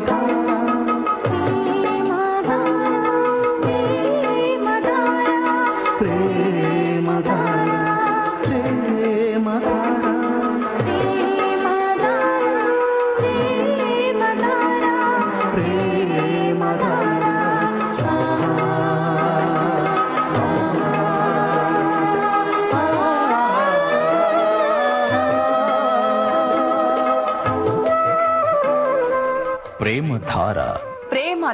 ప్రేమధార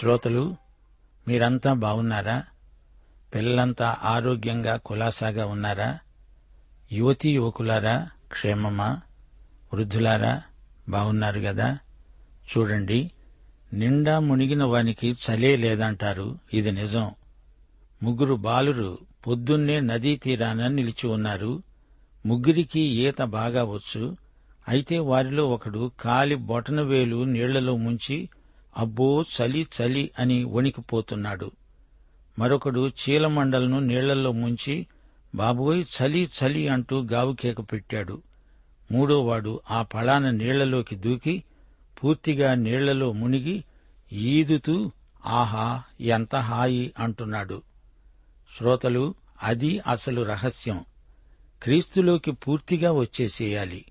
శ్రోతలు మీరంతా బాగున్నారా? పిల్లలంతా ఆరోగ్యంగా కులాసాగా ఉన్నారా? యువతీ యువకులారా క్షేమమా? వృద్ధులారా బాగున్నారు గదా? చూడండి నిండా మునిగిన వానికి చలే లేదంటారు ఇది నిజం. ముగ్గురు బాలురు పొద్దున్నే నదీ తీరాన నిలిచి ఉన్నారు. ముగ్గురికి ఈత బాగా వచ్చు. అయితే వారిలో ఒకడు కాలి బొటనవేలు నీళ్ళలో ముంచి అబ్బో చలి చలి అని వణికిపోతున్నాడు. మరొకడు చీలమండలను నీళ్ళలో ముంచి బాబోయ్ చలి చలి అంటూ గావుకేక పెట్టాడు. మూడోవాడు ఆ పళాన నీళ్ళలోకి దూకి పూర్తిగా నీళ్ళలో మునిగి ఈదుతూ ఆహా ఎంత హాయి అంటున్నాడు. శ్రోతలు అది అసలు రహస్యం. క్రీస్తులోకి పూర్తిగా వచ్చేసేయాలి.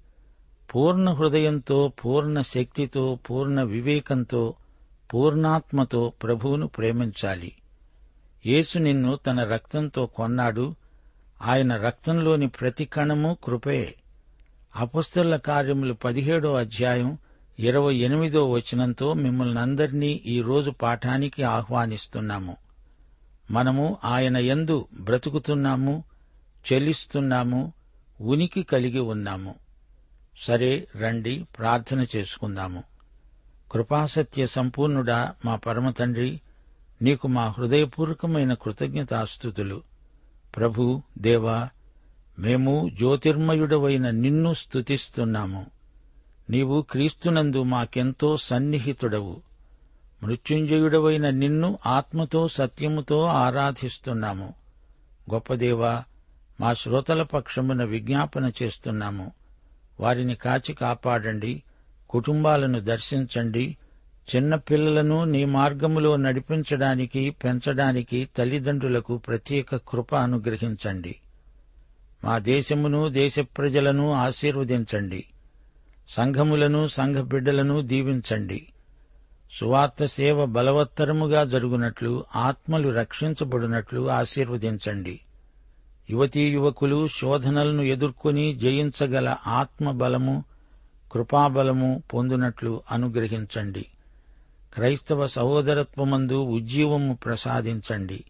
పూర్ణ హృదయంతో పూర్ణ శక్తితో పూర్ణ వివేకంతో పూర్ణాత్మతో ప్రభువును ప్రేమించాలి. యేసు నిన్ను తన రక్తంతో కొన్నాడు. ఆయన రక్తంలోని ప్రతి కణము కృపే. అపస్తుల కార్యములు పదిహేడో అధ్యాయం ఇరవై ఎనిమిదో వచనంతో మిమ్మల్ని అందరినీ ఈరోజు పాఠానికి ఆహ్వానిస్తున్నాము. మనము ఆయన ఎందు బ్రతుకుతున్నాము చెల్లిస్తున్నాము ఉనికి కలిగి ఉన్నాము. సరే రండి ప్రార్థన చేసుకుందాము. కృపాసత్య సంపూర్ణుడా మా పరమతండ్రి నీకు మా హృదయపూర్వకమైన కృతజ్ఞతాస్థుతులు ప్రభు దేవా మేము జ్యోతిర్మయుడవైన నిన్ను స్తుతిస్తున్నాము. నీవు క్రీస్తునందు మాకెంతో సన్నిహితుడవు. మృత్యుంజయుడవైన నిన్ను ఆత్మతో సత్యముతో ఆరాధిస్తున్నాము. గొప్పదేవా మా శ్రోతల పక్షమున విజ్ఞాపన చేస్తున్నాము. వారిని కాచి కాపాడండి. కుటుంబాలను దర్శించండి. చిన్న పిల్లలను నీ మార్గములో నడిపించడానికి పెంచడానికి తల్లిదండ్రులకు ప్రత్యేక కృప అనుగ్రహించండి. మా దేశమును దేశ ప్రజలను ఆశీర్వదించండి. సంఘములను సంఘ బిడ్డలను దీవించండి. సువార్త సేవ బలవత్తరముగా జరుగునట్లు ఆత్మలు రక్షించబడినట్లు ఆశీర్వదించండి. యువతీ యువకులు శోధనలను ఎదుర్కొని జయించగల ఆత్మబలము కృపాబలము పొందునట్లు అనుగ్రహించండి. క్రైస్తవ సహోదరత్వమందు ఉజ్జీవము ప్రసాదించండి.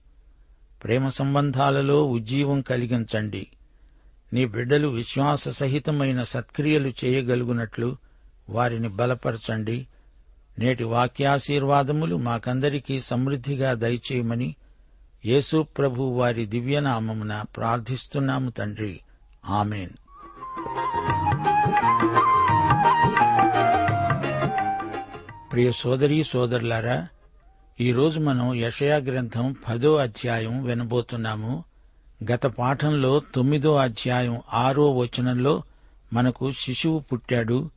ప్రేమ సంబంధాలలో ఉజ్జీవం కలిగించండి. నీ బిడ్డలు విశ్వాస సహితమైన సత్క్రియలు చేయగలుగునట్లు వారిని బలపరచండి. నేటి వాక్యాశీర్వాదములు మాకందరికీ సమృద్దిగా దయచేయమని యేసు ప్రభు వారి దివ్యనామమున ప్రార్థిస్తున్నాము తండ్రి. ఆమెన్. ప్రియ సోదరీ సోదరులారా ఈరోజు మనం యషయా గ్రంథం పదో అధ్యాయం వినబోతున్నాము. గత పాఠంలో తొమ్మిదో అధ్యాయం ఆరో వచనంలో మనకు శిశువు పుట్టాడు.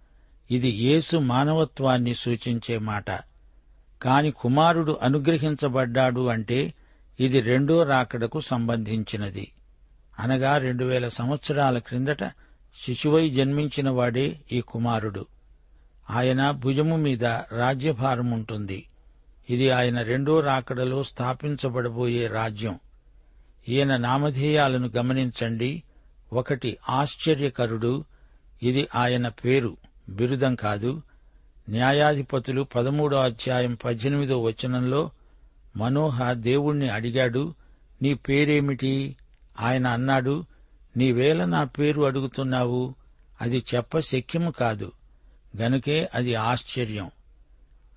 ఇది యేసు మానవత్వాన్ని సూచించే మాట. కాని కుమారుడు అనుగ్రహించబడ్డాడు అంటే ఇది రెండో రాకడకు సంబంధించినది. అనగా రెండు వేల సంవత్సరాల క్రిందట శిశువై జన్మించిన వాడే ఈ కుమారుడు. ఆయన భుజము మీద రాజ్యభారం ఉంటుంది. ఇది ఆయన రెండో రాకడలో స్థాపించబడబోయే రాజ్యం. ఈయన నామధేయాలను గమనించండి. ఒకటి ఆశ్చర్యకరుడు. ఇది ఆయన పేరు. బిరుదం కాదు. న్యాయాధిపతులు పదమూడో అధ్యాయం పద్దెనిమిదో వచనంలో మనోహ దేవుణ్ణి అడిగాడు. నీ పేరేమిటి? ఆయన అన్నాడు. నీవేళ నా పేరు అడుగుతున్నావు. అది చెప్ప శక్యము కాదు. గనుకే అది ఆశ్చర్యం.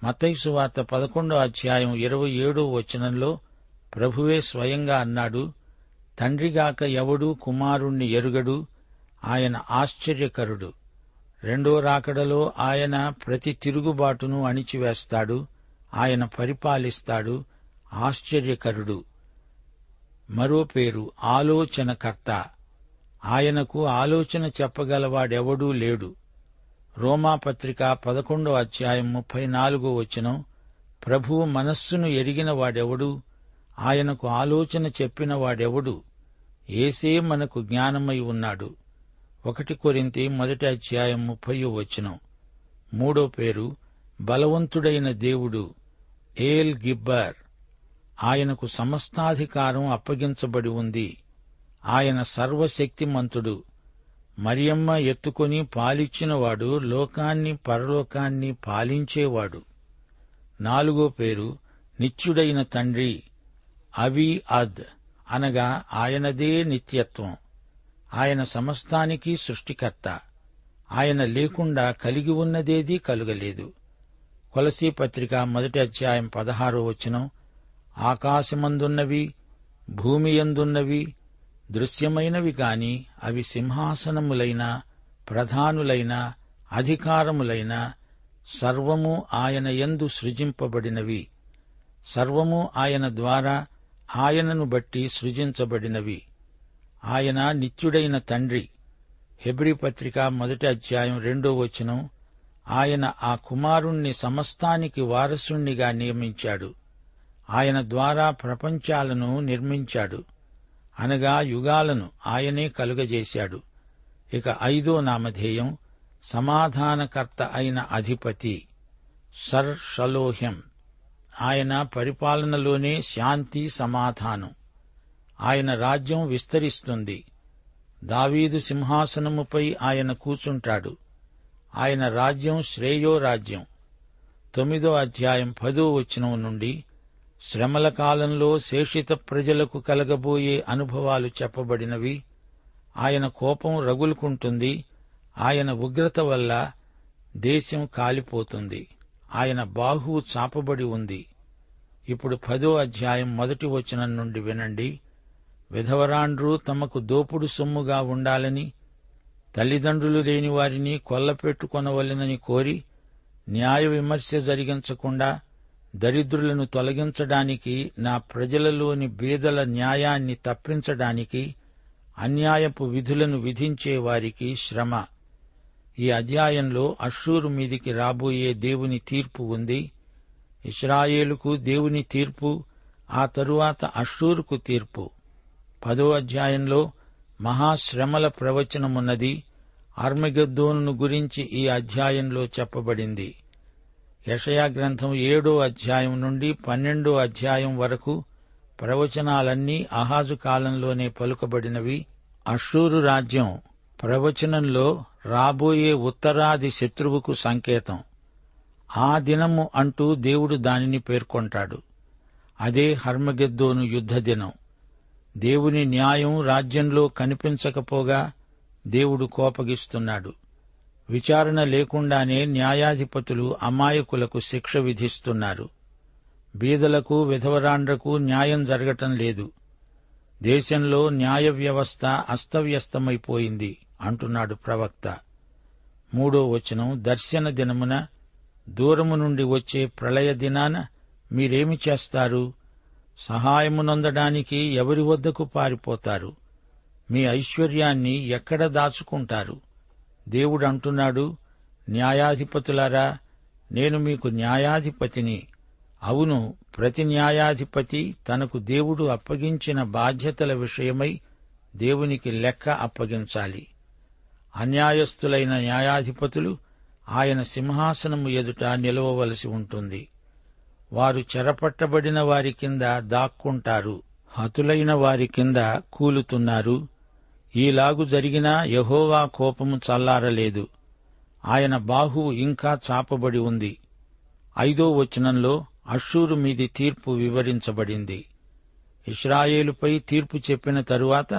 మతైసు వార్త పదకొండో అధ్యాయం ఇరవై ఏడో వచనంలో ప్రభువే స్వయంగా అన్నాడు తండ్రిగాక ఎవడు కుమారుణ్ణి ఎరుగడు ఆయన ఆశ్చర్యకరుడు. రెండో రాకడలో ఆయన ప్రతి తిరుగుబాటును అణిచివేస్తాడు ఆయన పరిపాలిస్తాడు ఆశ్చర్యకరుడు. మరో పేరు ఆలోచనకర్త. ఆయనకు ఆలోచన చెప్పగలవాడెవడూ లేడు. రోమాపత్రిక పదకొండో అధ్యాయం ముప్పై నాలుగో వచనం. ప్రభువు మనస్సును ఎరిగిన వాడెవడు? ఆయనకు ఆలోచన చెప్పిన వాడెవడు? ఏసే మనకు జ్ఞానమై ఉన్నాడు. ఒకటి కొరింతి మొదటి అధ్యాయం ముప్పయో వచనం. మూడో పేరు బలవంతుడైన దేవుడు ఏల్ గిబ్బర్. ఆయనకు సమస్తాధికారం అప్పగించబడి ఉంది. ఆయన సర్వశక్తిమంతుడు. మరియమ్మ ఎత్తుకుని పాలిచ్చినవాడు లోకాన్ని పరలోకాన్ని పాలించేవాడు. నాలుగో పేరు నిత్యుడైన తండ్రి అవి అద్ అనగా ఆయనదే నిత్యత్వం. ఆయన సమస్తానికి సృష్టికర్త. ఆయన లేకుండా కలిగి ఉన్నదేదీ కలుగలేదు. కొలసీ పత్రిక మొదటి అధ్యాయం పదహారో వచనం. ఆకాశమందున్నవి భూమియందున్నవి దృశ్యమైనవి గాని అవి సింహాసనములైన ప్రధానులైన అధికారములైన సర్వము ఆయన యందు సృజింపబడినవి. సర్వము ఆయన ద్వారా ఆయనను బట్టి సృజించబడినవి. ఆయన నిత్యుడైన తండ్రి. హెబ్రి పత్రిక మొదటి అధ్యాయం రెండో వచనం ఆయన ఆ కుమారుణ్ణి సమస్తానికి వారసుణ్ణిగా నియమించాడు. ఆయన ద్వారా ప్రపంచాలను నిర్మించాడు. అనగా యుగాలను ఆయనే కలుగజేశాడు. ఇక ఐదో నామధేయం సమాధానకర్త అయిన అధిపతి సర్ షలోహ్యం. ఆయన పరిపాలనలోనే శాంతి సమాధానం. ఆయన రాజ్యం విస్తరిస్తుంది. దావీదు సింహాసనముపై ఆయన కూచుంటాడు ఆయన రాజ్యం శ్రేయో రాజ్యం. తొమ్మిదో అధ్యాయం పదో వచనం నుండి శ్రమల కాలంలో శేషిత ప్రజలకు కలగబోయే అనుభవాలు చెప్పబడినవి. ఆయన కోపం రగులుకుంటుంది. ఆయన ఉగ్రత వల్ల దేశం కాలిపోతుంది. ఆయన బాహువు చాపబడి ఉంది. ఇప్పుడు పదో అధ్యాయం మొదటి వచనం నుండి వినండి. విధవరాండ్రు తమకు దోపుడు సొమ్ముగా ఉండాలని తల్లిదండ్రులు లేని వారిని కొల్లపెట్టుకొనవలెనని కోరి న్యాయ విమర్శ జరిగించకుండా దరిద్రులను తొలగించడానికి నా ప్రజలలోని బీదల న్యాయాన్ని తప్పించడానికి అన్యాయపు విధులను విధించే వారికి శ్రమ. ఈ అధ్యాయంలో అషూరు మీదికి రాబోయే దేవుని తీర్పు ఉంది. ఇస్రాయేలుకు దేవుని తీర్పు ఆ తరువాత అషూరుకు తీర్పు. పదో అధ్యాయంలో మహాశ్రమల ప్రవచనమున్నది. అర్మగద్దోను గురించి ఈ అధ్యాయంలో చెప్పబడింది. యషయా గ్రంథం ఏడో అధ్యాయం నుండి పన్నెండో అధ్యాయం వరకు ప్రవచనాలన్నీ అహాజు కాలంలోనే పలుకబడినవి. అషూరు రాజ్యం ప్రవచనంలో రాబోయే ఉత్తరాది శత్రువుకు సంకేతం. ఆ దినము అంటూ దేవుడు దానిని పేర్కొంటాడు. అదే హర్మగెద్దోను యుద్ధ దినం దేవుని న్యాయం రాజ్యంలో కనిపించకపోగా దేవుడు కోపగిస్తున్నాడు. విచారణ లేకుండానే న్యాయాధిపతులు అమాయకులకు శిక్ష విధిస్తున్నారు. బీదలకు విధవరాండ్రకు న్యాయం జరగటం లేదు. దేశంలో న్యాయ వ్యవస్థ అస్తవ్యస్తమైపోయింది అంటున్నాడు ప్రవక్త. మూడో వచనం దర్శన దినమున దూరము నుండి వచ్చే ప్రళయ దినాన మీరేమి చేస్తారు? సహాయమునొందడానికి ఎవరి వద్దకు పారిపోతారు? మీ ఐశ్వర్యాన్ని ఎక్కడ దాచుకుంటారు? దేవుడు అంటున్నాడు న్యాయాధిపతులారా నేను మీకు న్యాయాధిపతిని. అవును ప్రతి న్యాయాధిపతి తనకు దేవుడు అప్పగించిన బాధ్యతల విషయమై దేవునికి లెక్క అప్పగించాలి. అన్యాయస్థులైన న్యాయాధిపతులు ఆయన సింహాసనము ఎదుట నిలవవలసి ఉంటుంది. వారు చెరపట్టబడిన వారి కింద దాక్కుంటారు. హతులైన వారి కింద కూలుతున్నారు. ఈలాగు జరిగినా యహోవా కోపము చల్లారలేదు. ఆయన బాహువు ఇంకా చాపబడి ఉంది. ఐదో వచనంలో అషూరు మీది తీర్పు వివరించబడింది. ఇస్రాయేలుపై తీర్పు చెప్పిన తరువాత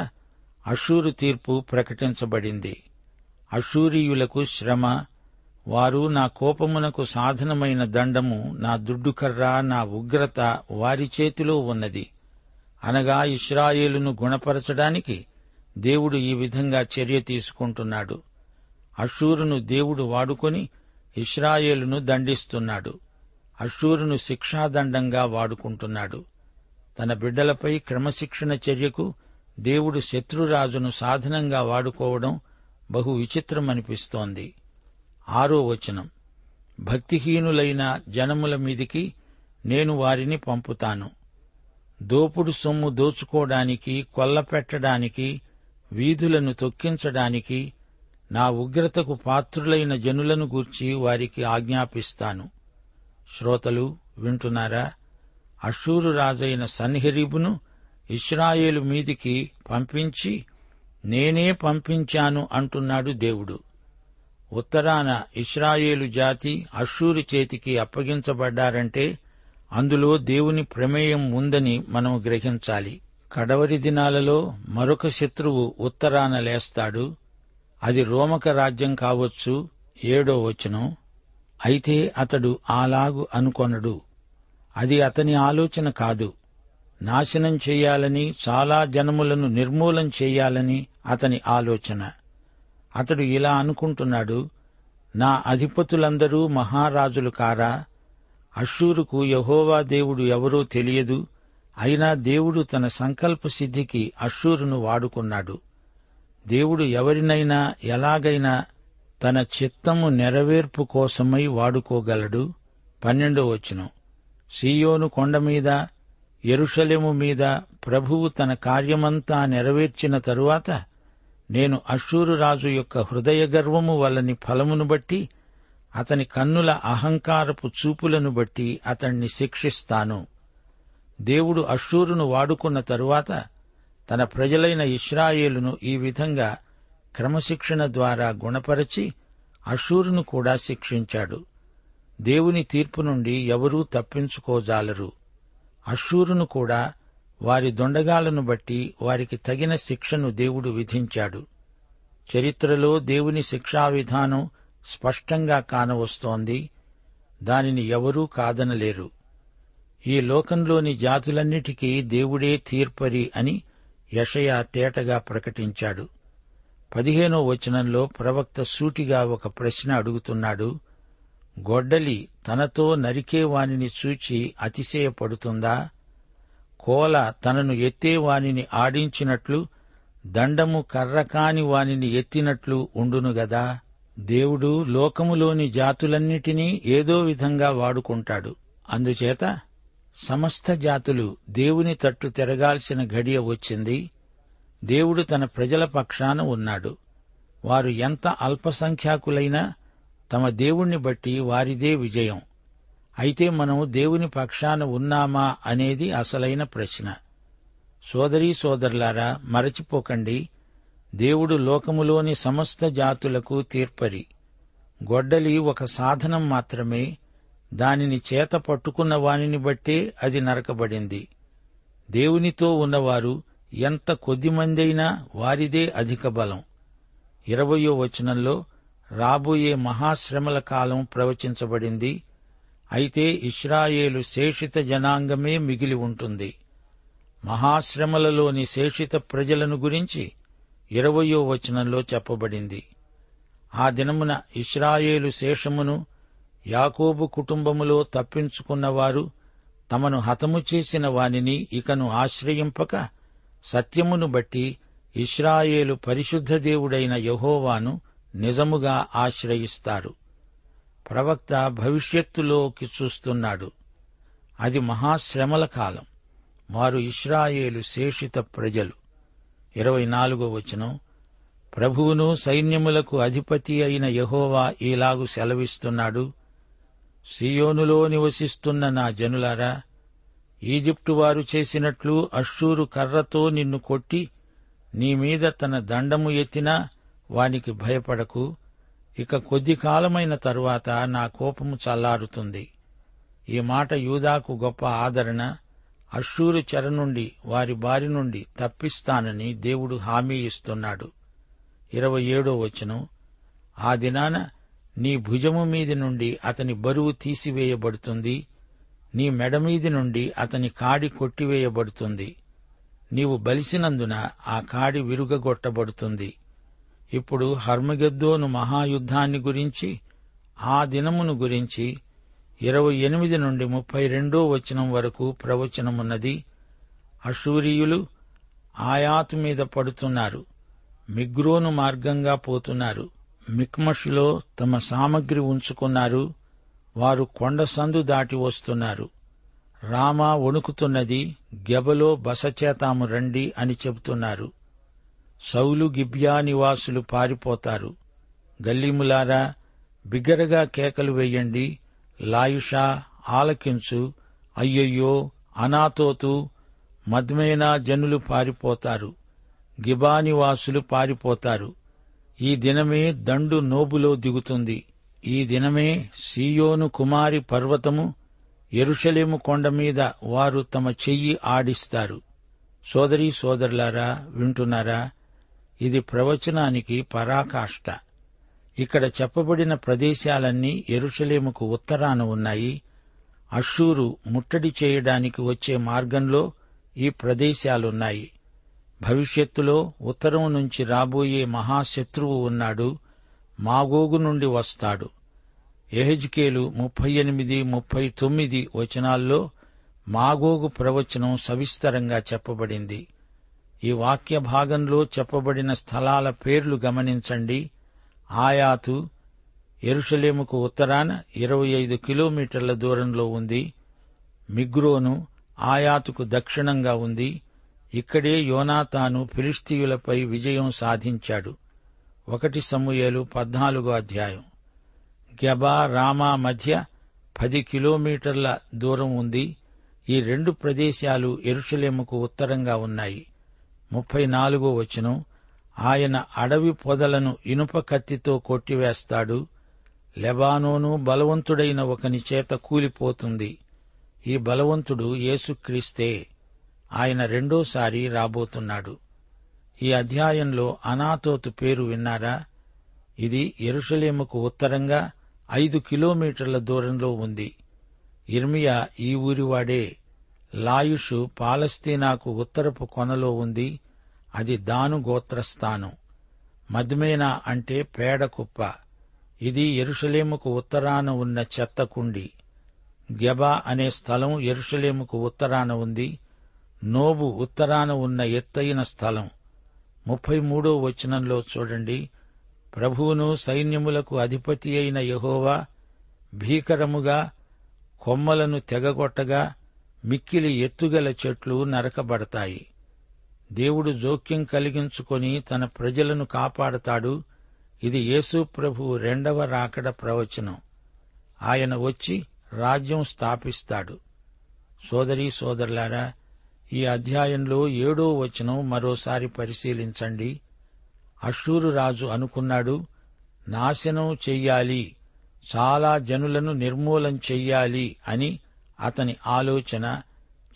అషూరు తీర్పు ప్రకటించబడింది. అషూరీయులకు శ్రమ వారు నా కోపమునకు సాధనమైన దండము నా దుడ్డుకర్ర నా ఉగ్రత వారి చేతిలో ఉన్నది. అనగా ఇస్రాయేలును గుణపరచడానికి దేవుడు ఈ విధంగా చర్య తీసుకుంటున్నాడు. అషూరును దేవుడు వాడుకొని ఇస్రాయేలును దండిస్తున్నాడు. అషూరును శిక్షాదండంగా వాడుకుంటున్నాడు. తన బిడ్డలపై క్రమశిక్షణ చర్యకు దేవుడు శత్రురాజును సాధనంగా వాడుకోవడం బహు విచిత్రమనిపిస్తోంది. ఆరో వచనం. భక్తిహీనులైన జనముల మీదికి నేను వారిని పంపుతాను. దోపుడు సొమ్ము దోచుకోవడానికి కొల్లపెట్టడానికి వీధులను తొక్కించడానికి నా ఉగ్రతకు పాత్రులైన జనులను గూర్చి వారికి ఆజ్ఞాపిస్తాను. శ్రోతలు వింటున్నారా? అషూరు రాజైన సన్హెరీబును ఇస్రాయేలు మీదికి పంపించి నేనే పంపించాను అంటున్నాడు దేవుడు. ఉత్తరాన ఇస్రాయేలు జాతి అషూరు చేతికి అప్పగించబడ్డారంటే అందులో దేవుని ప్రమేయం ఉందని మనం గ్రహించాలి. కడవరి దినాలలో మరొక శత్రువు ఉత్తరాన లేస్తాడు. అది రోమక రాజ్యం కావచ్చు. ఏడో వచనం. అయితే అతడు అలాగు అనుకొనడు. అది అతని ఆలోచన కాదు. నాశనం చేయాలని చాలా జనములను నిర్మూలం చేయాలని అతని ఆలోచన. అతడు ఇలా అనుకుంటున్నాడు. నా అధిపతులందరూ మహారాజులు కారా? అషూరుకు యహోవా దేవుడు ఎవరో తెలియదు. అయినా దేవుడు తన సంకల్ప సిద్ధికి అషూరును వాడుకున్నాడు. దేవుడు ఎవరినైనా ఎలాగైనా తన చిత్తము నెరవేర్పు కోసమై వాడుకోగలడు. పన్నెండో వచనం. సీయోను కొండ మీద మీద ప్రభువు తన కార్యమంతా నెరవేర్చిన తరువాత నేను అశ్షూరు రాజు యొక్క హృదయ గర్వము వల్లని ఫలమును బట్టి అతని కన్నుల అహంకారపు చూపులను బట్టి అతణ్ణి శిక్షిస్తాను. దేవుడు అషూరును వాడుకున్న తరువాత తన ప్రజలైన ఇస్రాయేలును ఈ విధంగా క్రమశిక్షణ ద్వారా గుణపరచి అషూరును కూడా శిక్షించాడు. దేవుని తీర్పు నుండి ఎవరూ తప్పించుకోజాలరు. అషూరును కూడా వారి దొండగాలను బట్టి వారికి తగిన శిక్షను దేవుడు విధించాడు. చరిత్రలో దేవుని శిక్షా విధానం స్పష్టంగా కానవస్తోంది. దానిని ఎవరూ కాదనలేరు. ఈ లోకంలోని జాతులన్నిటికీ దేవుడే తీర్పరి అని యషయా తేటగా ప్రకటించాడు. పదిహేనో వచనంలో ప్రవక్త సూటిగా ఒక ప్రశ్న అడుగుతున్నాడు. గొడ్డలి తనతో నరికేవానిని చూచి అతిశయపడుతుందా? కోల తనను ఎత్తేవానిని ఆడించినట్లు దండము కర్రకాని వానిని ఎత్తినట్లు ఉండునుగదా దేవుడు లోకములోని జాతులన్నిటినీ ఏదో విధంగా వాడుకుంటాడు. అందుచేత సమస్త జాతులు దేవుని తట్టు తిరగాల్సిన ఘడియ వచ్చింది. దేవుడు తన ప్రజల పక్షాన ఉన్నాడు. వారు ఎంత అల్పసంఖ్యాకులైనా తమ దేవుణ్ణి బట్టి వారిదే విజయం. అయితే మనం దేవుని పక్షాన ఉన్నామా అనేది అసలైన ప్రశ్న. సోదరీ సోదరులారా మరచిపోకండి. దేవుడు లోకములోని సమస్త జాతులకు తీర్పరి. గొడ్డలి ఒక సాధనం మాత్రమే. దానిని చేత పట్టుకున్న వానిని బట్టే అది నరకబడింది. దేవునితో ఉన్నవారు ఎంత కొద్దిమందైనా వారిదే అధిక బలం. ఇరవయో వచనంలో రాబోయే మహాశ్రమల కాలం ప్రవచించబడింది. అయితే ఇస్రాయేలు శేషిత జనాంగమే మిగిలి ఉంటుంది. మహాశ్రమలలోని శేషిత ప్రజలను గురించి ఇరవయో వచనంలో చెప్పబడింది. ఆ దినమున ఇస్రాయేలు శేషమును యాకోబు కుటుంబములో తప్పించుకున్నవారు తమను హతము చేసిన వానిని ఇకను ఆశ్రయింపక సత్యమును బట్టి ఇస్రాయేలు పరిశుద్ధ దేవుడైన యహోవాను నిజముగా ఆశ్రయిస్తారు. ప్రవక్త భవిష్యత్తులోకి చూస్తున్నాడు. అది మహాశ్రమల కాలం. వారు ఇస్రాయేలు శేషిత ప్రజలు. ఇరవై నాలుగో వచనం. ప్రభువును సైన్యములకు అధిపతి అయిన యహోవా ఇలాగు సెలవిస్తున్నాడు. సియోనులో నివసిస్తున్న నా జనులారా ఈజిప్టు వారు చేసినట్లు అశ్షూరు కర్రతో నిన్ను కొట్టి నీ మీద తన దండము ఎత్తినా వానికి భయపడకు. ఇక కొద్ది కాలమైన తరువాత నా కోపము చల్లారుతుంది. ఈ మాట యూదాకు గొప్ప ఆదరణ. అశ్షూరు చెర నుండి వారి బారి నుండి తప్పిస్తానని దేవుడు హామీ ఇస్తున్నాడు. ఇరవై ఏడో వచనం. ఆ దినాన నీ భుజము మీది నుండి అతని బరువు తీసివేయబడుతుంది. నీ మెడ మీది నుండి అతని కాడి కొట్టివేయబడుతుంది. నీవు బలిసినందున ఆ కాడి విరుగగొట్టబడుతుంది. ఇప్పుడు హర్మగెద్దోను మహాయుద్ధాన్ని గురించి ఆ దినమును గురించి ఇరవై ఎనిమిది నుండి ముప్పై రెండో వచనం వరకు ప్రవచనమున్నది. అశూరియులు ఆయాతు మీద పడుతున్నారు. మిగ్రోను మార్గంగా పోతున్నారు. మిక్మషులో తమ సామగ్రి ఉంచుకున్నారు. వారు కొండ సందు దాటి వస్తున్నారు. రామా వణుకుతున్నది గెబలో బస చేతాము రండి అని చెబుతున్నారు. సౌలు గిబ్యా నివాసులు పారిపోతారు. గల్లీములారా బిగ్గరగా కేకలు వేయండి. లాయుషా ఆలకించు. అయ్యయ్యో అనాతోతు. మద్మేనా జనులు పారిపోతారు. గిబానివాసులు పారిపోతారు. ఈ దినమే దండు నోబులో దిగుతుంది. ఈ దినమే సీయోను కుమారి పర్వతము ఎరుషలేము కొండ మీద వారు తమ చెయ్యి ఆడిస్తారు. సోదరీ సోదరులారా వింటున్నారా? ఇది ప్రవచనానికి పరాకాష్ట. ఇక్కడ చెప్పబడిన ప్రదేశాలన్నీ ఎరుషలేముకు ఉత్తరాన ఉన్నాయి. అషూరు ముట్టడి చేయడానికి వచ్చే మార్గంలో ఈ ప్రదేశాలున్నాయి. భవిష్యత్తులో ఉత్తరం నుంచి రాబోయే మహాశత్రువు ఉన్నాడు మాగోగు నుండి వస్తాడు. ఎహెజ్కేలు ముప్పై ఎనిమిది ముప్పై తొమ్మిది వచనాల్లో మాగోగు ప్రవచనం సవిస్తరంగా చెప్పబడింది. ఈ వాక్య భాగంలో చెప్పబడిన స్థలాల పేర్లు గమనించండి. ఆయాతు ఎరుషలేముకు ఉత్తరాన ఇరవై ఐదు కిలోమీటర్ల దూరంలో ఉంది. మిగ్రోను ఆయాతుకు దక్షిణంగా ఉంది. ఇక్కడే యోనాతాను ఫిలిస్తీయులపై విజయం సాధించాడు. ఒకటి సమూయేలు పద్నాలుగో అధ్యాయం. గెబా రామా మధ్య పది కిలోమీటర్ల దూరం ఉంది. ఈ రెండు ప్రదేశాలు ఎరుషలేముకు ఉత్తరంగా ఉన్నాయి. ముప్పై నాలుగో వచనం. ఆయన అడవి పొదలను ఇనుప కత్తితో కొట్టివేస్తాడు. లెబానోను బలవంతుడైన ఒకని చేత కూలిపోతుంది. ఈ బలవంతుడు యేసుక్రీస్తే. ఆయన రెండోసారి రాబోతున్నాడు. ఈ అధ్యాయంలో అనాతోతు పేరు విన్నారా? ఇది ఎరుషలేముకు ఉత్తరంగా ఐదు కిలోమీటర్ల దూరంలో ఉంది. ఇర్మియా ఈ ఊరివాడే. లాయుషు పాలస్తీనాకు ఉత్తరపు కొనలో ఉంది. అది దాను గోత్రస్థానం. మద్మేనా అంటే పేడ కుప్ప. ఇది ఎరుషలేముకు ఉత్తరాన ఉన్న చెత్తకుండి గెబా అనే స్థలం ఎరుషలేముకు ఉత్తరాన ఉంది. నోబు ఉత్తరాన ఉన్న ఎత్తైన స్థలం. ముప్పై మూడో వచనంలో చూడండి. ప్రభువును సైన్యములకు అధిపతి అయిన యహోవా భీకరముగా కొమ్మలను తెగగొట్టగా మిక్కిలి ఎత్తుగల చెట్లు నరకబడతాయి. దేవుడు జోక్యం కలిగించుకొని తన ప్రజలను కాపాడతాడు. ఇది యేసు ప్రభు రెండవ రాకడ ప్రవచనం. ఆయన వచ్చి రాజ్యం స్థాపిస్తాడు. సోదరీ సోదరులారా ఈ అధ్యాయంలో ఏడో వచనం మరోసారి పరిశీలించండి. అషూరు రాజు అనుకున్నాడు నాశనం చెయ్యాలి చాలా జనులను నిర్మూలం చెయ్యాలి అని అతని ఆలోచన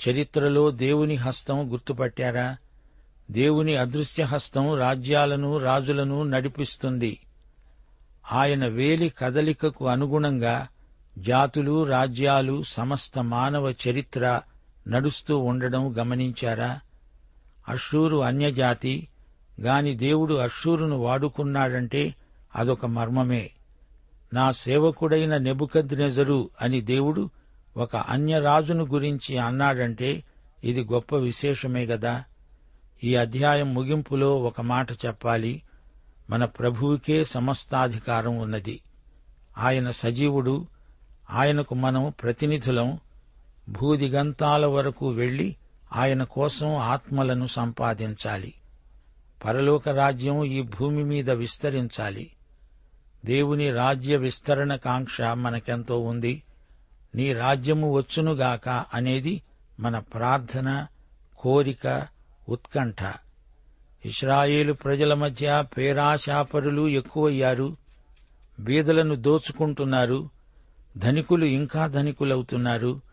చరిత్రలో దేవుని హస్తం గుర్తుపట్టారా? దేవుని అదృశ్య హస్తం రాజ్యాలను రాజులను నడిపిస్తుంది. ఆయన వేలి కదలికకు అనుగుణంగా జాతులు రాజ్యాలు సమస్త మానవ చరిత్ర నడుస్తూ ఉండడం గమనించారా? అషూరు అన్యజాతి గాని దేవుడు అషూరును వాడుకున్నాడంటే అదొక మర్మమే. నా సేవకుడైన నెబుకద్నెజరు అని దేవుడు ఒక అన్యరాజును గురించి అన్నాడంటే ఇది గొప్ప విశేషమే గదా? ఈ అధ్యాయం ముగింపులో ఒక మాట చెప్పాలి. మన ప్రభువుకే సమస్తాధికారం ఉన్నది. ఆయన సజీవుడు ఆయనకు మనం ప్రతినిధులం భూదిగంతాల వరకు వెళ్ళి ఆయన కోసం ఆత్మలను సంపాదించాలి. పరలోక రాజ్యం ఈ భూమి మీద విస్తరించాలి. దేవుని రాజ్య విస్తరణ కాంక్ష మనకెంతో ఉంది. నీ రాజ్యము వచ్చునుగాక అనేది మన ప్రార్థన కోరిక ఉత్కంఠ. ఇస్రాయేలు ప్రజల మధ్య పేరాశాపరులు ఎక్కువయ్యారు. బీదలను దోచుకుంటున్నారు. ధనికులు ఇంకా ధనికులవుతున్నారు.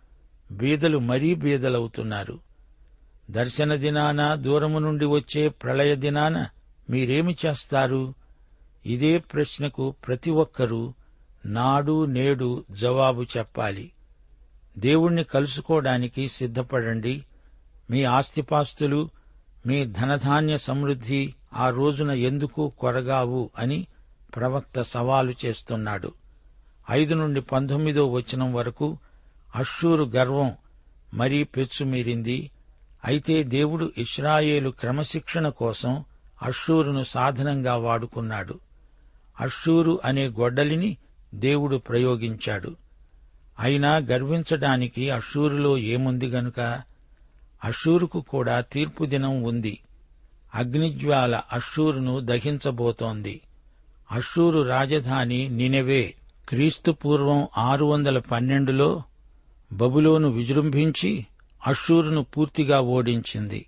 బీదలు మరీ బీదలవుతున్నారు. దర్శన దినాన దూరము నుండి వచ్చే ప్రళయ దినాన మీరేమి చేస్తారు? ఇదే ప్రశ్నకు ప్రతి ఒక్కరూ నాడు నేడు జవాబు చెప్పాలి. దేవుణ్ణి కలుసుకోవడానికి సిద్ధపడండి. మీ ఆస్తిపాస్తులు మీ ధనధాన్య సమృద్ధి ఆ రోజున ఎందుకు కొరగావు అని ప్రవక్త సవాలు చేస్తున్నాడు. ఐదు నుండి పంతొమ్మిదో వచనం వరకు అశ్షూరు గర్వం మరీ పెచ్చుమీరింది అయితే దేవుడు ఇస్రాయేలు క్రమశిక్షణ కోసం అశ్షూరును సాధనంగా వాడుకున్నాడు. అశ్షూరు అనే గొడ్డలిని దేవుడు ప్రయోగించాడు. అయినా గర్వించడానికి అశ్షూరులో ఏముంది గనుక? అశ్షూరుకు కూడా తీర్పు దినం ఉంది. అగ్నిజ్వాల అశ్షూరును దహించబోతోంది. అశ్షూరు రాజధాని నినెవే. క్రీస్తు పూర్వం ఆరు వందల పన్నెండులో బబులోను విజృంభించి అషూరును పూర్తిగా ఓడించింది.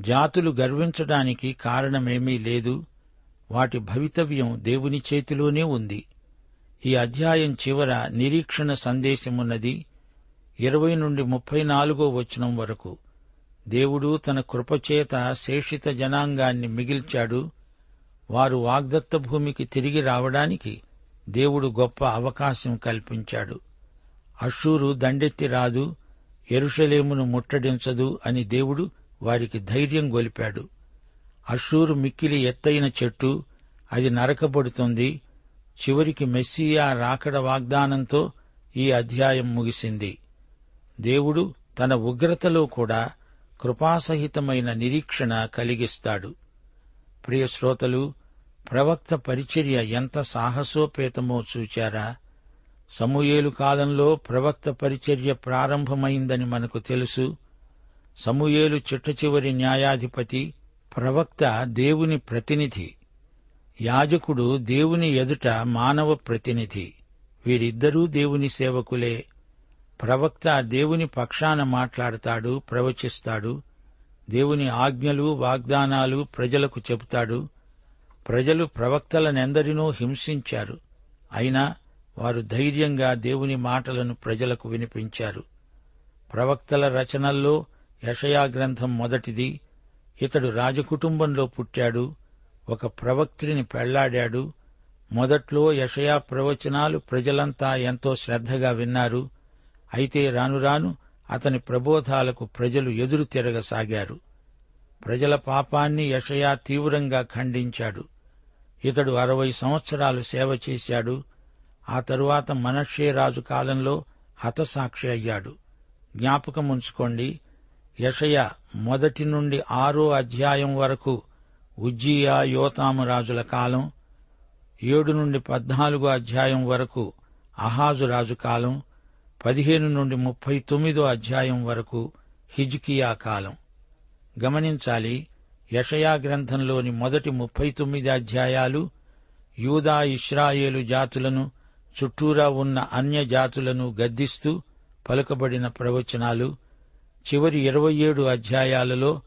జాతులు గర్వించడానికి కారణమేమీ లేదు. వాటి భవితవ్యం దేవుని చేతిలోనే ఉంది. ఈ అధ్యాయం చివర నిరీక్షణ సందేశమున్నది ఇరవై నుండి ముప్పై నాలుగో వచనం వరకు. దేవుడు తన కృపచేత శేషిత జనాంగాన్ని మిగిల్చాడు. వారు వాగ్దత్త భూమికి తిరిగి రావడానికి దేవుడు గొప్ప అవకాశం కల్పించాడు. అషూరు దండెత్తి రాదు ఎరుషలేమును ముట్టడించదు అని దేవుడు వారికి ధైర్యం గొలిపాడు. అషూరు మిక్కిలి ఎత్తైన చెట్టు అది నరకబడుతుంది. చివరికి మెస్సియా రాకడ వాగ్దానంతో ఈ అధ్యాయం ముగిసింది. దేవుడు తన ఉగ్రతలో కూడా కృపాసహితమైన నిరీక్షణ కలిగిస్తాడు. ప్రియ శ్రోతలు ప్రవక్త పరిచర్య ఎంత సాహసోపేతమో చూచారా? సమూయేలు కాలంలో ప్రవక్త పరిచర్య ప్రారంభమైందని మనకు తెలుసు. సమూయేలు చిట్ట చివరి న్యాయాధిపతి ప్రవక్త దేవుని ప్రతినిధి. యాజకుడు దేవుని ఎదుట మానవ ప్రతినిధి. వీరిద్దరూ దేవుని సేవకులే. ప్రవక్త దేవుని పక్షాన మాట్లాడతాడు ప్రవచిస్తాడు. దేవుని ఆజ్ఞలు వాగ్దానాలు ప్రజలకు చెబుతాడు. ప్రజలు ప్రవక్తలనెందరినో హింసించారు. అయినా వారు ధైర్యంగా దేవుని మాటలను ప్రజలకు వినిపించారు. ప్రవక్తల రచనల్లో యషయా గ్రంథం మొదటిది. ఇతడు రాజకుటుంబంలో పుట్టాడు. ఒక ప్రవక్త్రిని పెళ్ళాడాడు. మొదట్లో యషయా ప్రవచనాలు ప్రజలంతా ఎంతో శ్రద్ధగా విన్నారు. అయితే రానురాను అతని ప్రబోధాలకు ప్రజలు ఎదురు తిరగసాగారు. ప్రజల పాపాన్ని యషయా తీవ్రంగా ఖండించాడు. ఇతడు అరవై సంవత్సరాలు సేవ చేశాడు. ఆ తరువాత మనషే రాజు కాలంలో హతసాక్షి అయ్యాడు. జ్ఞాపకం ఉంచుకోండి యషయ మొదటి నుండి ఆరో అధ్యాయం వరకు ఉజ్జియా యోతాము రాజుల కాలం ఏడు నుండి పద్నాలుగో అధ్యాయం వరకు అహాజు రాజు కాలం పదిహేను నుండి ముప్పై తొమ్మిదో అధ్యాయం వరకు హిజ్కియా కాలం. గమనించాలి యషయా గ్రంథంలోని మొదటి ముప్పై తొమ్మిది అధ్యాయాలు యూదా ఇస్రాయేలు జాతులను చుట్టూరా ఉన్న అన్య జాతులను గద్దిస్తూ పలుకబడిన ప్రవచనాలు చివరి ఇరవై ఏడు అధ్యాయాలలో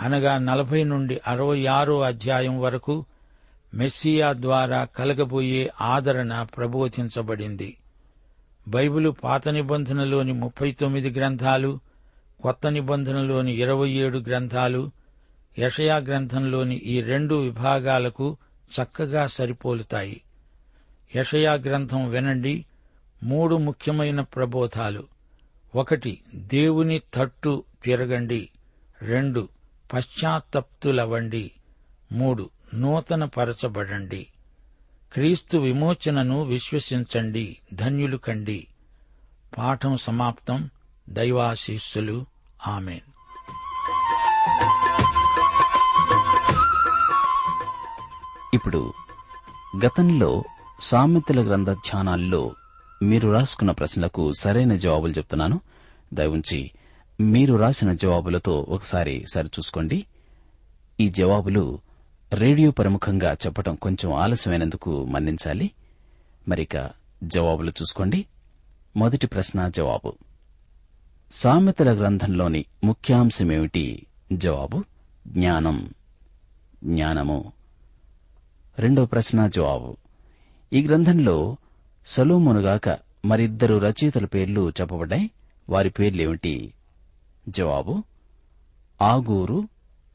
అనగా నలభై నుండి అరవై ఆరో అధ్యాయం వరకు మెస్సియా ద్వారా కలగబోయే ఆదరణ ప్రబోధించబడింది. బైబిలు పాత నిబంధనలోని ముప్పై తొమ్మిది గ్రంథాలు కొత్త నిబంధనలోని ఇరవై ఏడు గ్రంథాలు యషయా గ్రంథంలోని ఈ రెండు విభాగాలకు చక్కగా సరిపోలుతాయి. యషయా గ్రంథం వినండి. మూడు ముఖ్యమైన ప్రబోధాలు. ఒకటి దేవుని తట్టు తిరగండి. రెండు పశ్చాత్తప్తులవండి మూడు నూతన పరచబడండి క్రీస్తు విమోచనను విశ్వసించండి. ధన్యులు కండి. పాఠం సమాప్తం. దైవాశీస్సులు. ఆమెన్. ఇప్పుడు గతంలో సామెతల గ్రంథ ధ్యానాల్లో మీరు రాసుకున్న ప్రశ్నలకు సరైన జవాబులు చెప్తున్నాను. దయవుంచి మీరు రాసిన జవాబులతో ఒకసారి సరిచూసుకోండి. ఈ జవాబులు రేడియో ప్రముఖంగా చెప్పడం కొంచెం ఆలస్యమైనందుకు మన్నించాలి. మరిక జవాబులు చూసుకోండి. మొదటి ప్రశ్న జవాబు. సామెతల గ్రంథంలోని ముఖ్యాంశమేమిటి? జవాబు జ్ఞానం. జ్ఞానము. రెండో ప్రశ్న జవాబు. ఈ గ్రంథంలో సొలోమోనుగాక మరిద్దరు రచయితల పేర్లు చెప్పబడ్డాయి. వారి పేర్లేమిటి? జవాబు ఆగూరు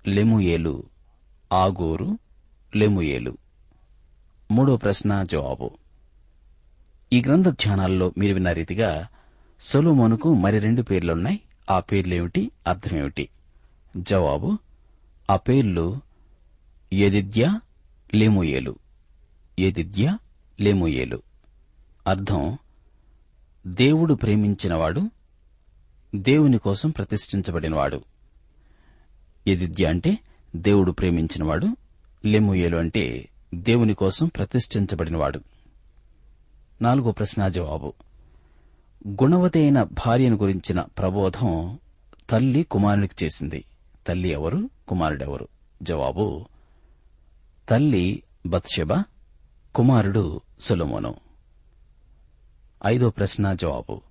లెముయేలు. ఆగూరు లెముయేలు. మూడో ప్రశ్న జవాబు. ఈ గ్రంథ ధ్యానాల్లో మీరు విన్న రీతిగా సొలోమోనుకు మరి రెండు పేర్లున్నాయి. ఆ పేర్లేమిటి? అర్థమేమిటి? జవాబు ఆ పేర్లు ఎదిద్య లెముయేలు. ఎదిద్య లేముయేలు. అర్థం దేవుడు ప్రేమించినవాడు దేవుని కోసం ప్రతిష్ఠించబడినవాడు. ఎదిద్య అంటే దేవుడు ప్రేమించినవాడు లెముయేలు అంటే దేవుని కోసం ప్రతిష్ఠించబడినవాడు. నాలుగో ప్రశ్న జవాబు. గుణవతి అయిన భార్యను గురించిన ప్రబోధం తల్లి కుమారునికి చేసింది. తల్లి ఎవరు? కుమారుడెవరు? జవాబు తల్లి బత్షెబ కుమారుడు సులమోను. ఐదో ప్రశ్న జవాబు.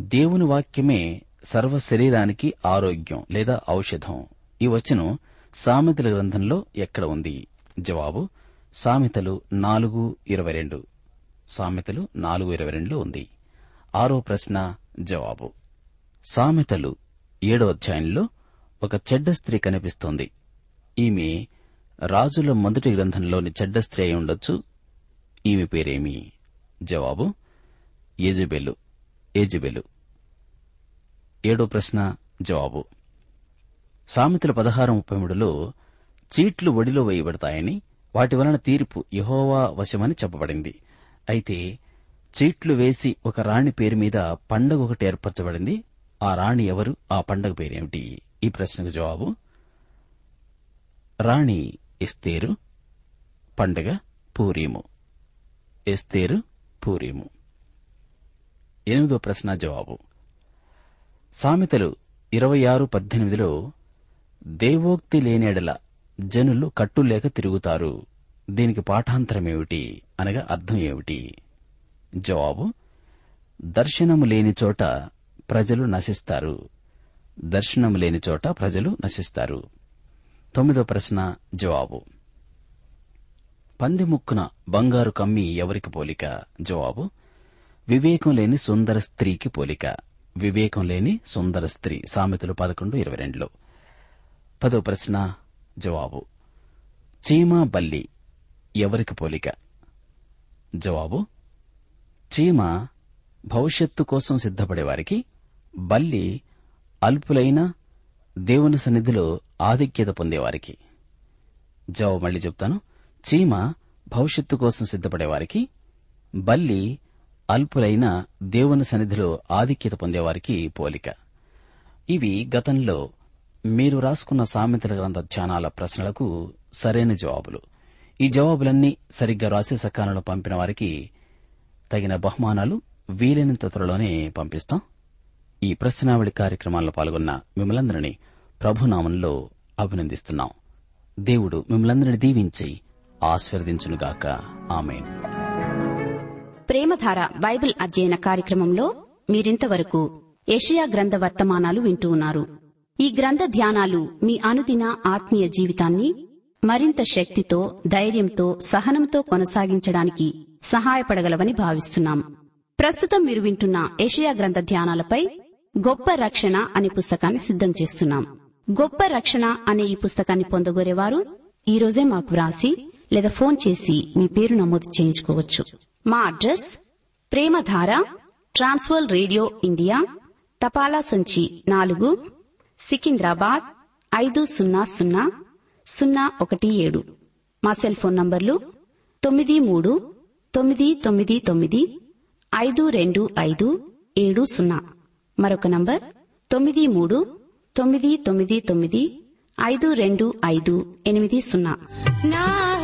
దేవుని వాక్యమే సర్వ శరీరానికి ఆరోగ్యం లేదా ఔషధం. ఈ వచనం సామెతల గ్రంథంలో ఎక్కడ ఉంది? జవాబు సామెతలు నాలుగు ఇరవై రెండు. సామెతలు నాలుగు ఇరవై రెండులో ఉంది. ఆరో ప్రశ్న జవాబు. సామెతలు ఏడో అధ్యాయంలో ఒక చెడ్డ స్త్రీ కనిపిస్తోంది. ఈమె రాజుల మొదటి గ్రంథంలోని చెడ్డ స్త్రీ ఉండొచ్చు. ఈమె పేరేమి? జవాబు ఏజబెలు ఏజబెలు ఏడో ప్రశ్న జవాబు. సామెతల పదహారు ముప్పై మూడులో చీట్లు ఒడిలో వేయబడతాయని వాటి వలన తీర్పు యహోవా వశమని చెప్పబడింది. అయితే చీట్లు వేసి ఒక రాణి పేరు మీద పండగ ఒకటి ఏర్పరచబడింది. ఆ రాణి ఎవరు? ఆ పండగ పేరేమిటి? ఈ ప్రశ్నకు జవాబు రాణి ఎస్తేరు పండగ పూరీము. ఎస్తేరు పూరీము. ఎనిమిదో ప్రశ్న జవాబు. సామెతలు ఇరవై ఆరు పద్దెనిమిదిలో దేవోక్తి లేనేడల జనులు కట్టులేక తిరుగుతారు. దీనికి పాఠాంతరమేమిటి? అనగా అర్థం ఏమిటి? జవాబు దర్శనము లేని చోట ప్రజలు నశిస్తారు. దర్శనము లేని చోట ప్రజలు నశిస్తారు. తొమ్మిదో ప్రశ్న జవాబు. పంది ముక్కున బంగారు కమ్మి ఎవరికి పోలిక? జవాబు వివేకం లేని సుందర స్త్రీకి పోలిక. వివేకం లేని సుందర స్త్రీ. సామెతలు పదకొండు ఇరవై రెండులో. పదో ప్రశ్న జవాబు చీమ బల్లి ఎవరికి పోలిక? జవాబు చీమ భవిష్యత్తు కోసం సిద్ధపడేవారికి బల్లి అల్పులైన దేవుని సన్నిధిలో ఆధిక్యత పొందేవారికి. జవాబు మళ్ళీ చెప్తాను. చీమ భవిష్యత్తు కోసం సిద్ధపడేవారికి బల్లి అల్పులైన దేవుని సన్నిధిలో ఆధిక్యత పొందేవారికి పోలిక. ఇవి గతంలో మీరు రాసుకున్న సామెతల గ్రంథ ధ్యానాల ప్రశ్నలకు సరైన జవాబులు. ఈ జవాబులన్నీ సరిగ్గా రాసే సకాలంలో పంపిన వారికి తగిన బహుమానాలు వీలైనంత త్వరలోనే పంపిస్తాం. ఈ ప్రశ్నావళి కార్యక్రమాల్లో పాల్గొన్న మిమ్మలందరినీ ప్రభునామంలో అభినందిస్తున్నాం. దేవుడు మిమ్మలందరినీ దీవించి ఆశీర్వదించునుగాక. ఆమెన్. ప్రేమధార బైబిల్ అధ్యయన కార్యక్రమంలో మీరింతవరకు ఏషియా గ్రంథ వర్తమానాలు వింటూ ఉన్నారు. ఈ గ్రంథ ధ్యానాలు మీ అనుదిన ఆత్మీయ జీవితాన్ని మరింత శక్తితో ధైర్యంతో సహనంతో కొనసాగించడానికి సహాయపడగలవని భావిస్తున్నాం. ప్రస్తుతం మీరు వింటున్న ఏషియా గ్రంథ ధ్యానాలపై గొప్ప రక్షణ అనే పుస్తకాన్ని సిద్ధం చేస్తున్నాం. గొప్ప రక్షణ అనే ఈ పుస్తకాన్ని పొందగోరేవారు ఈ రోజే మాకు వ్రాసి లేదా ఫోన్ చేసి మీ పేరు నమోదు చేయించుకోవచ్చు. మా address Premadhara trans world radio India తపాలా సంచి నాలుగు సికింద్రాబాద్ ఐదు సున్నా సున్నా సున్నా ఒకటి ఏడు. మా సెల్ ఫోన్ నంబర్లు తొమ్మిది మూడు తొమ్మిది తొమ్మిది తొమ్మిది ఐదు రెండు ఐదు ఏడు సున్నా. మరొక నంబర్ తొమ్మిది మూడు తొమ్మిది తొమ్మిది తొమ్మిది ఐదు రెండు ఐదు ఎనిమిది సున్నా. నా